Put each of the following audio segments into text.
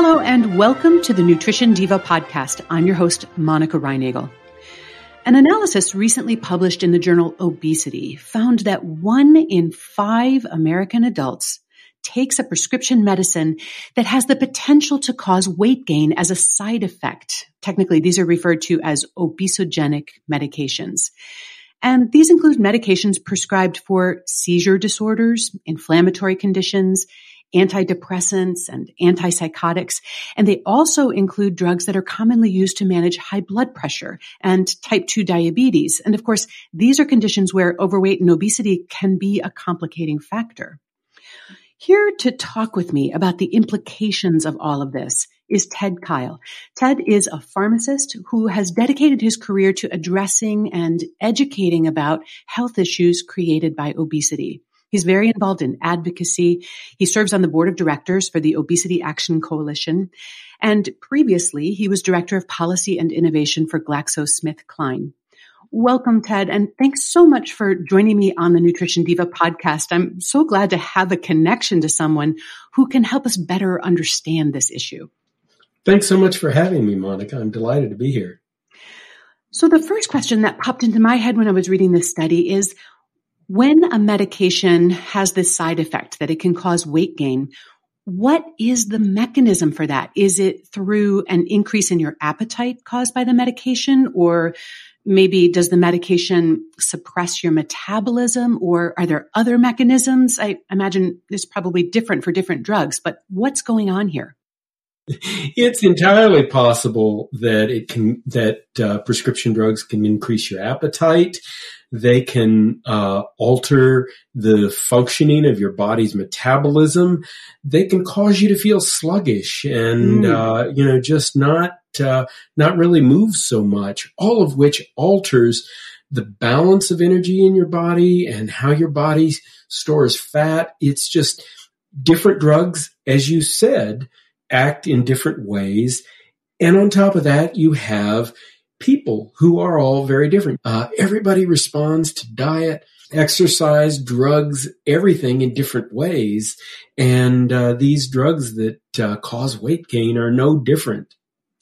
Hello, and welcome to the Nutrition Diva podcast. I'm your host, Monica Reinagel. An analysis recently published in the journal Obesity found that one in five American adults takes a prescription medicine that has the potential to cause weight gain as a side effect. Technically, these are referred to as obesogenic medications. And these include medications prescribed for seizure disorders, inflammatory conditions, antidepressants and antipsychotics. And they also include drugs that are commonly used to manage high blood pressure and type 2 diabetes. And of course, these are conditions where overweight and obesity can be a complicating factor. Here to talk with me about the implications of all of this is Ted Kyle. Ted is a pharmacist who has dedicated his career to addressing and educating about health issues created by obesity. He's very involved in advocacy. He serves on the board of directors for the Obesity Action Coalition. And previously, he was director of policy and innovation for GlaxoSmithKline. Welcome, Ted, and thanks so much for joining me on the Nutrition Diva podcast. I'm so glad to have a connection to someone who can help us better understand this issue. Thanks so much for having me, Monica. I'm delighted to be here. So, the first question that popped into my head when I was reading this study is when a medication has this side effect that it can cause weight gain, what is the mechanism for that? Is it through an increase in your appetite caused by the medication or maybe does the medication suppress your metabolism or are there other mechanisms? I imagine it's probably different for different drugs, but what's going on here? It's entirely possible that it can that uh, prescription drugs can increase your appetite. They can uh, alter the functioning of your body's metabolism. They can cause you to feel sluggish and mm. uh, you know just not uh, not really move so much. All of which alters the balance of energy in your body and how your body stores fat. It's just different drugs, as you said act in different ways. And on top of that, you have people who are all very different. Uh, everybody responds to diet, exercise, drugs, everything in different ways. And uh, these drugs that uh, cause weight gain are no different.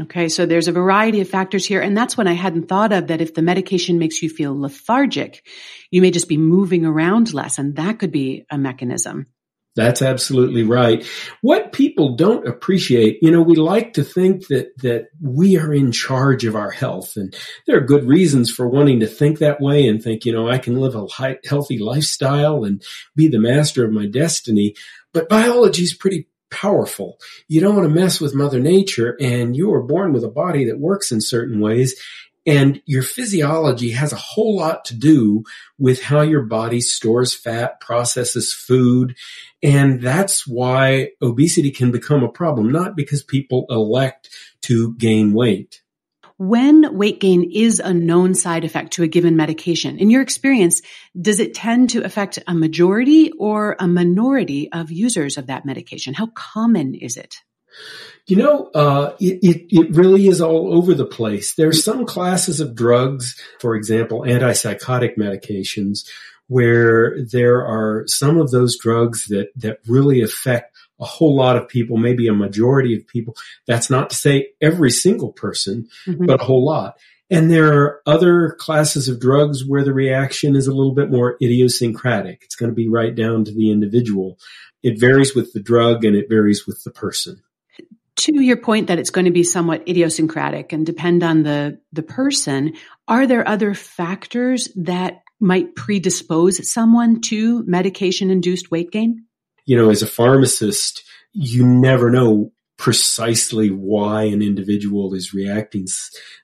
Okay, so there's a variety of factors here. And that's what I hadn't thought of that if the medication makes you feel lethargic, you may just be moving around less. And that could be a mechanism. That's absolutely right. What people don't appreciate, you know, we like to think that, that we are in charge of our health. And there are good reasons for wanting to think that way and think, you know, I can live a healthy lifestyle and be the master of my destiny. But biology is pretty powerful. You don't want to mess with mother nature and you are born with a body that works in certain ways. And your physiology has a whole lot to do with how your body stores fat, processes food. And that's why obesity can become a problem, not because people elect to gain weight. When weight gain is a known side effect to a given medication, in your experience, does it tend to affect a majority or a minority of users of that medication? How common is it? You know, uh, it, it, it, really is all over the place. There's some classes of drugs, for example, antipsychotic medications, where there are some of those drugs that, that really affect a whole lot of people, maybe a majority of people. That's not to say every single person, mm-hmm. but a whole lot. And there are other classes of drugs where the reaction is a little bit more idiosyncratic. It's going to be right down to the individual. It varies with the drug and it varies with the person. To your point that it's going to be somewhat idiosyncratic and depend on the, the person, are there other factors that might predispose someone to medication induced weight gain? You know, as a pharmacist, you never know precisely why an individual is reacting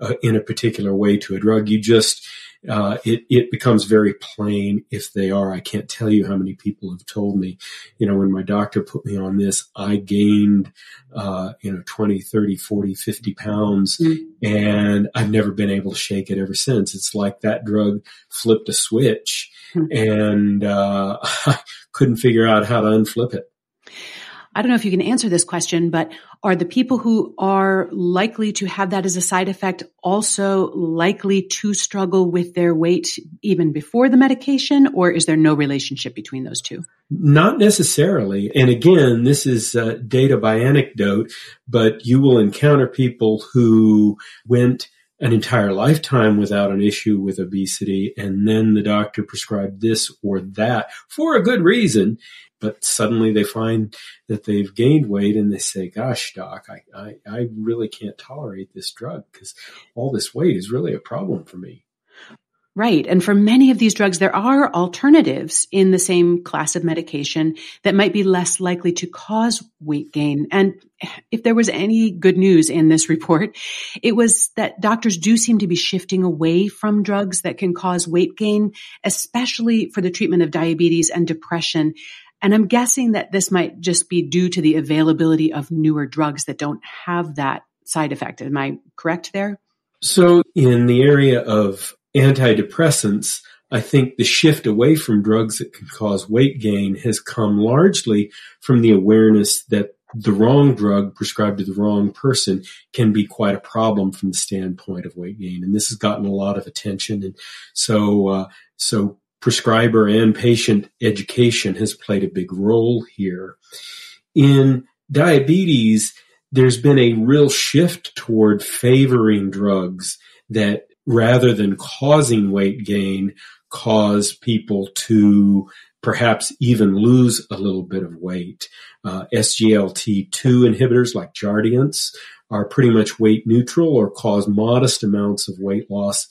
uh, in a particular way to a drug. You just, uh, it, it becomes very plain if they are. I can't tell you how many people have told me, you know, when my doctor put me on this, I gained, uh, you know, 20, 30, 40, 50 pounds mm. and I've never been able to shake it ever since. It's like that drug flipped a switch mm. and, uh, I couldn't figure out how to unflip it. I don't know if you can answer this question, but are the people who are likely to have that as a side effect also likely to struggle with their weight even before the medication, or is there no relationship between those two? Not necessarily. And again, this is uh, data by anecdote, but you will encounter people who went an entire lifetime without an issue with obesity and then the doctor prescribed this or that for a good reason but suddenly they find that they've gained weight and they say, gosh, doc, I, I, I really can't tolerate this drug because all this weight is really a problem for me. Right. And for many of these drugs, there are alternatives in the same class of medication that might be less likely to cause weight gain. And if there was any good news in this report, it was that doctors do seem to be shifting away from drugs that can cause weight gain, especially for the treatment of diabetes and depression. And I'm guessing that this might just be due to the availability of newer drugs that don't have that side effect. Am I correct there? So in the area of antidepressants, I think the shift away from drugs that can cause weight gain has come largely from the awareness that the wrong drug prescribed to the wrong person can be quite a problem from the standpoint of weight gain. And this has gotten a lot of attention. And so, uh, so prescriber and patient education has played a big role here. In diabetes, there's been a real shift toward favoring drugs that rather than causing weight gain, cause people to perhaps even lose a little bit of weight. Uh, SGLT2 inhibitors like Jardiance are pretty much weight neutral or cause modest amounts of weight loss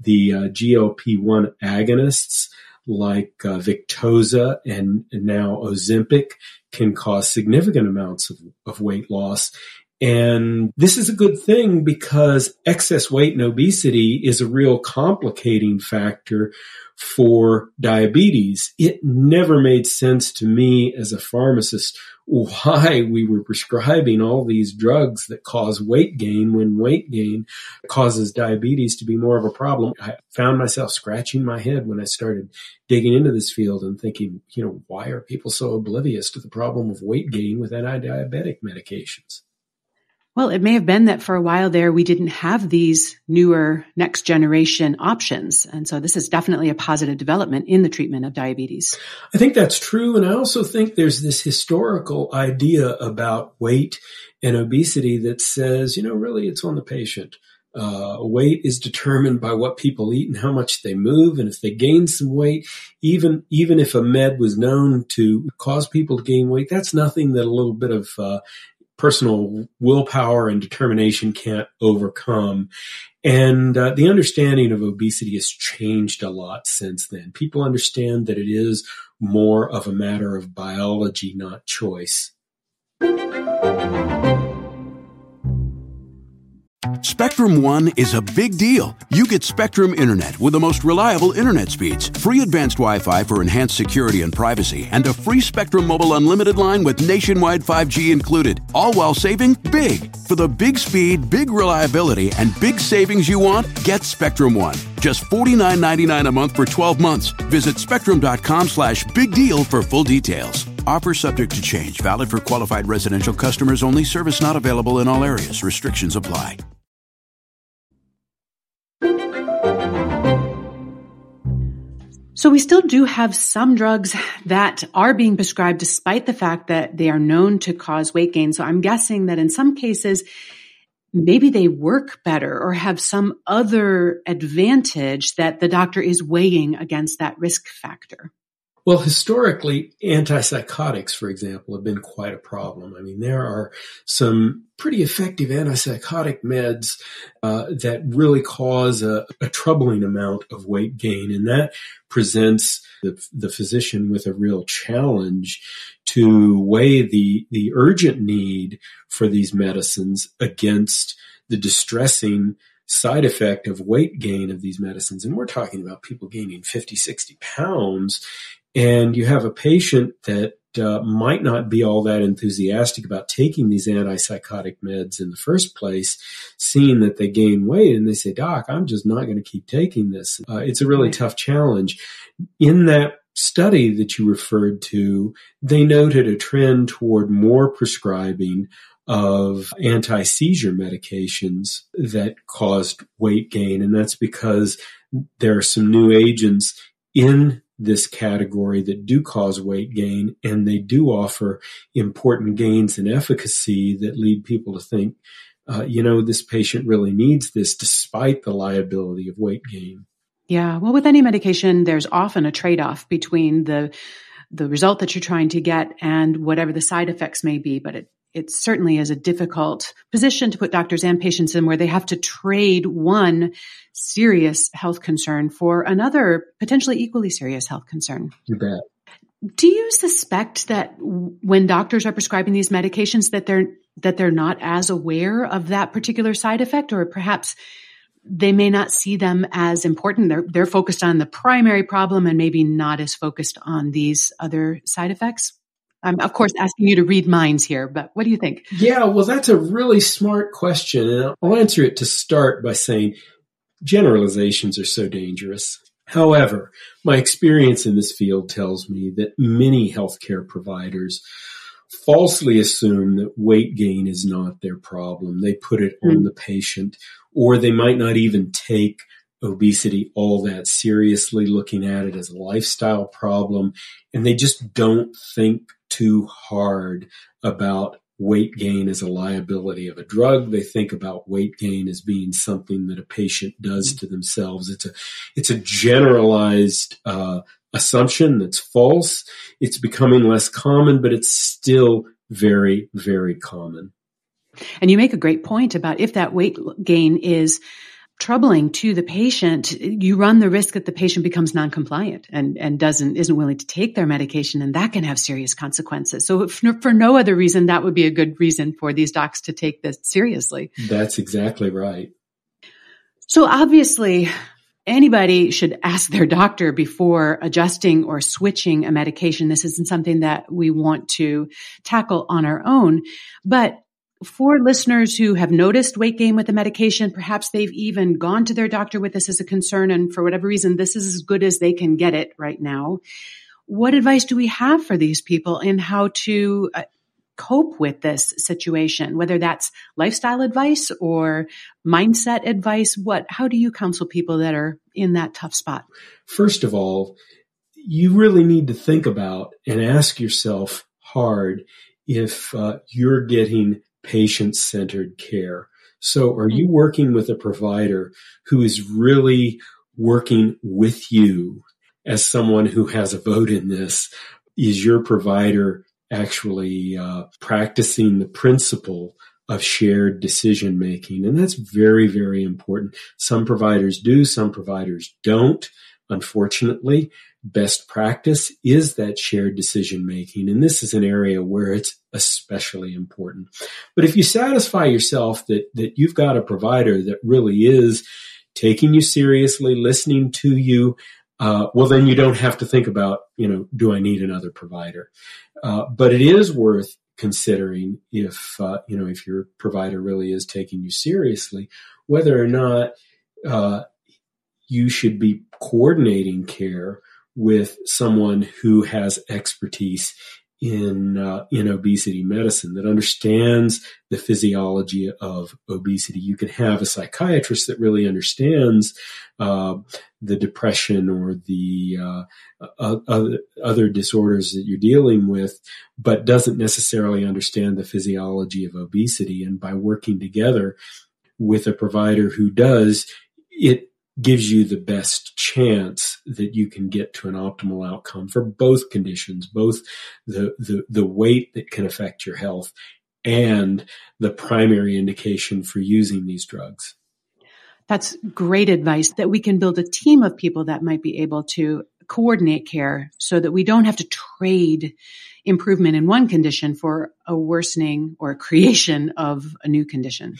the uh, GLP-1 agonists like uh, Victoza and, now Ozempic can cause significant amounts of, of weight loss. And this is a good thing because excess weight and obesity is a real complicating factor for diabetes. It never made sense to me as a pharmacist why we were prescribing all these drugs that cause weight gain when weight gain causes diabetes to be more of a problem. I found myself scratching my head when I started digging into this field and thinking, you know, why are people so oblivious to the problem of weight gain with anti-diabetic medications? Well, it may have been that for a while there, we didn't have these newer next generation options. And so this is definitely a positive development in the treatment of diabetes. I think that's true. And I also think there's this historical idea about weight and obesity that says, you know, really it's on the patient. Uh, weight is determined by what people eat and how much they move. And if they gain some weight, even, even if a med was known to cause people to gain weight, that's nothing that a little bit of, uh, personal willpower and determination can't overcome. And uh, the understanding of obesity has changed a lot since then. People understand that it is more of a matter of biology, not choice. Spectrum One is a big deal. You get Spectrum Internet with the most reliable internet speeds, free advanced Wi Fi for enhanced security and privacy, and a free Spectrum Mobile Unlimited line with nationwide 5G included, all while saving big. For the big speed, big reliability, and big savings you want, get Spectrum One. Just $49.99 a month for 12 months. Visit spectrum.com slash big deal for full details. Offer subject to change, valid for qualified residential customers only, service not available in all areas. Restrictions apply. So we still do have some drugs that are being prescribed despite the fact that they are known to cause weight gain. So I'm guessing that in some cases, maybe they work better or have some other advantage that the doctor is weighing against that risk factor. Well, historically, antipsychotics, for example, have been quite a problem. I mean, there are some pretty effective antipsychotic meds uh, that really cause a, a, troubling amount of weight gain, and that presents the, the physician with a real challenge to weigh the the urgent need for these medicines against the distressing side effect of weight gain of these medicines. And we're talking about people gaining 50, 60 pounds and you have a patient that uh, might not be all that enthusiastic about taking these antipsychotic meds in the first place, seeing that they gain weight and they say, Doc, I'm just not going to keep taking this. Uh, it's a really tough challenge. In that study that you referred to, they noted a trend toward more prescribing of anti seizure medications that caused weight gain. And that's because there are some new agents in this category that do cause weight gain and they do offer important gains in efficacy that lead people to think, uh, you know, this patient really needs this despite the liability of weight gain. Yeah. Well, with any medication, there's often a trade off between the the result that you're trying to get and whatever the side effects may be. But it it certainly is a difficult position to put doctors and patients in where they have to trade one serious health concern for another potentially equally serious health concern. You bet. Do you suspect that when doctors are prescribing these medications that they're that they're not as aware of that particular side effect or perhaps they may not see them as important. They're they're focused on the primary problem and maybe not as focused on these other side effects? I'm, of course, asking you to read minds here, but what do you think? Yeah, well, that's a really smart question. And I'll answer it to start by saying generalizations are so dangerous. However, my experience in this field tells me that many healthcare providers falsely assume that weight gain is not their problem. They put it on hmm. the patient, or they might not even take obesity all that seriously, looking at it as a lifestyle problem. And they just don't think too hard about weight gain as a liability of a drug. They think about weight gain as being something that a patient does to themselves. It's a, it's a generalized, uh, assumption that's false. It's becoming less common, but it's still very, very common. And you make a great point about if that weight gain is troubling to the patient, you run the risk that the patient becomes non-compliant and, and doesn't, isn't willing to take their medication and that can have serious consequences. So for no other reason, that would be a good reason for these docs to take this seriously. That's exactly right. So obviously, anybody should ask their doctor before adjusting or switching a medication. This isn't something that we want to tackle on our own, but for listeners who have noticed weight gain with the medication, perhaps they've even gone to their doctor with this as a concern, and for whatever reason, this is as good as they can get it right now. What advice do we have for these people in how to uh, cope with this situation? Whether that's lifestyle advice or mindset advice, what? How do you counsel people that are in that tough spot? First of all, you really need to think about and ask yourself hard if uh, you're getting patient centered care. So are you mm-hmm. working with a provider who is really working with you as someone who has a vote in this? Is your provider actually uh, practicing the principle of shared decision making? And that's very, very important. Some providers do, some providers don't. Unfortunately, best practice is that shared decision making. And this is an area where it's especially important. But if you satisfy yourself that, that you've got a provider that really is taking you seriously, listening to you, uh, well, then you don't have to think about, you know, do I need another provider? Uh, but it is worth considering if, uh, you know, if your provider really is taking you seriously, whether or not, uh, you should be coordinating care with someone who has expertise in uh, in obesity medicine that understands the physiology of obesity. You can have a psychiatrist that really understands uh, the depression or the uh, other, other disorders that you're dealing with, but doesn't necessarily understand the physiology of obesity. And by working together with a provider who does, it gives you the best chance that you can get to an optimal outcome for both conditions, both the, the, the weight that can affect your health and the primary indication for using these drugs. That's great advice that we can build a team of people that might be able to coordinate care so that we don't have to trade improvement in one condition for a worsening or creation of a new condition.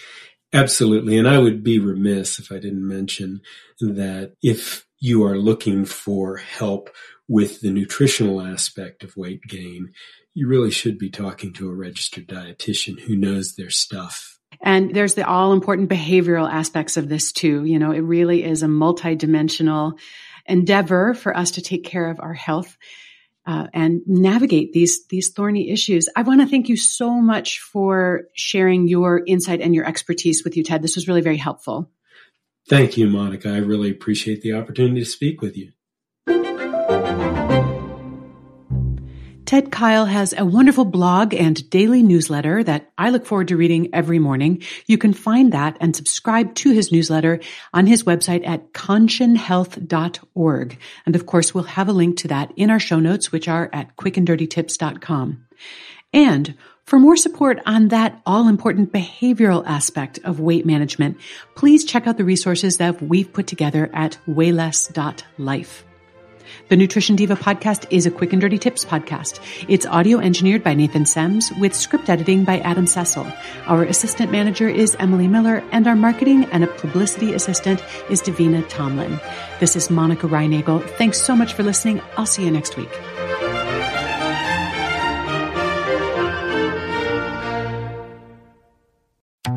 Absolutely. And I would be remiss if I didn't mention that if you are looking for help with the nutritional aspect of weight gain, you really should be talking to a registered dietitian who knows their stuff. And there's the all important behavioral aspects of this too. You know, it really is a multidimensional endeavor for us to take care of our health uh, and navigate these these thorny issues. I want to thank you so much for sharing your insight and your expertise with you, Ted. This was really very helpful. Thank you, Monica. I really appreciate the opportunity to speak with you. Ted Kyle has a wonderful blog and daily newsletter that I look forward to reading every morning. You can find that and subscribe to his newsletter on his website at conscienhealth.org. And of course, we'll have a link to that in our show notes, which are at quickanddirtytips.com. And for more support on that all important behavioral aspect of weight management, please check out the resources that we've put together at wayless.life. The Nutrition Diva podcast is a quick and dirty tips podcast. It's audio engineered by Nathan Semes with script editing by Adam Cecil. Our assistant manager is Emily Miller and our marketing and a publicity assistant is Davina Tomlin. This is Monica Reinagel. Thanks so much for listening. I'll see you next week.